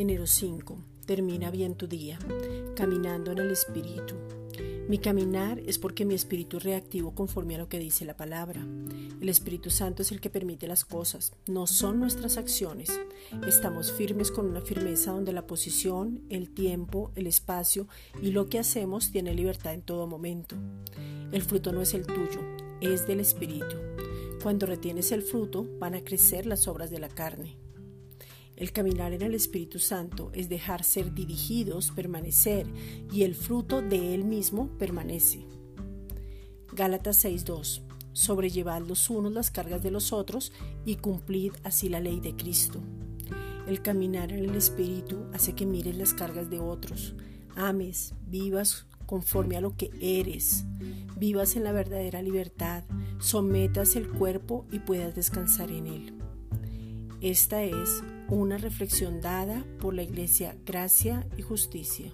Número 5. Termina bien tu día, caminando en el Espíritu. Mi caminar es porque mi espíritu es reactivo conforme a lo que dice la palabra. El Espíritu Santo es el que permite las cosas, no son nuestras acciones. Estamos firmes con una firmeza donde la posición, el tiempo, el espacio y lo que hacemos tiene libertad en todo momento. El fruto no es el tuyo, es del Espíritu. Cuando retienes el fruto van a crecer las obras de la carne. El caminar en el Espíritu Santo es dejar ser dirigidos, permanecer, y el fruto de Él mismo permanece. Gálatas 6.2. Sobrellevad los unos las cargas de los otros y cumplid así la ley de Cristo. El caminar en el Espíritu hace que mires las cargas de otros, ames, vivas conforme a lo que eres, vivas en la verdadera libertad, sometas el cuerpo y puedas descansar en él. Esta es una reflexión dada por la Iglesia Gracia y Justicia.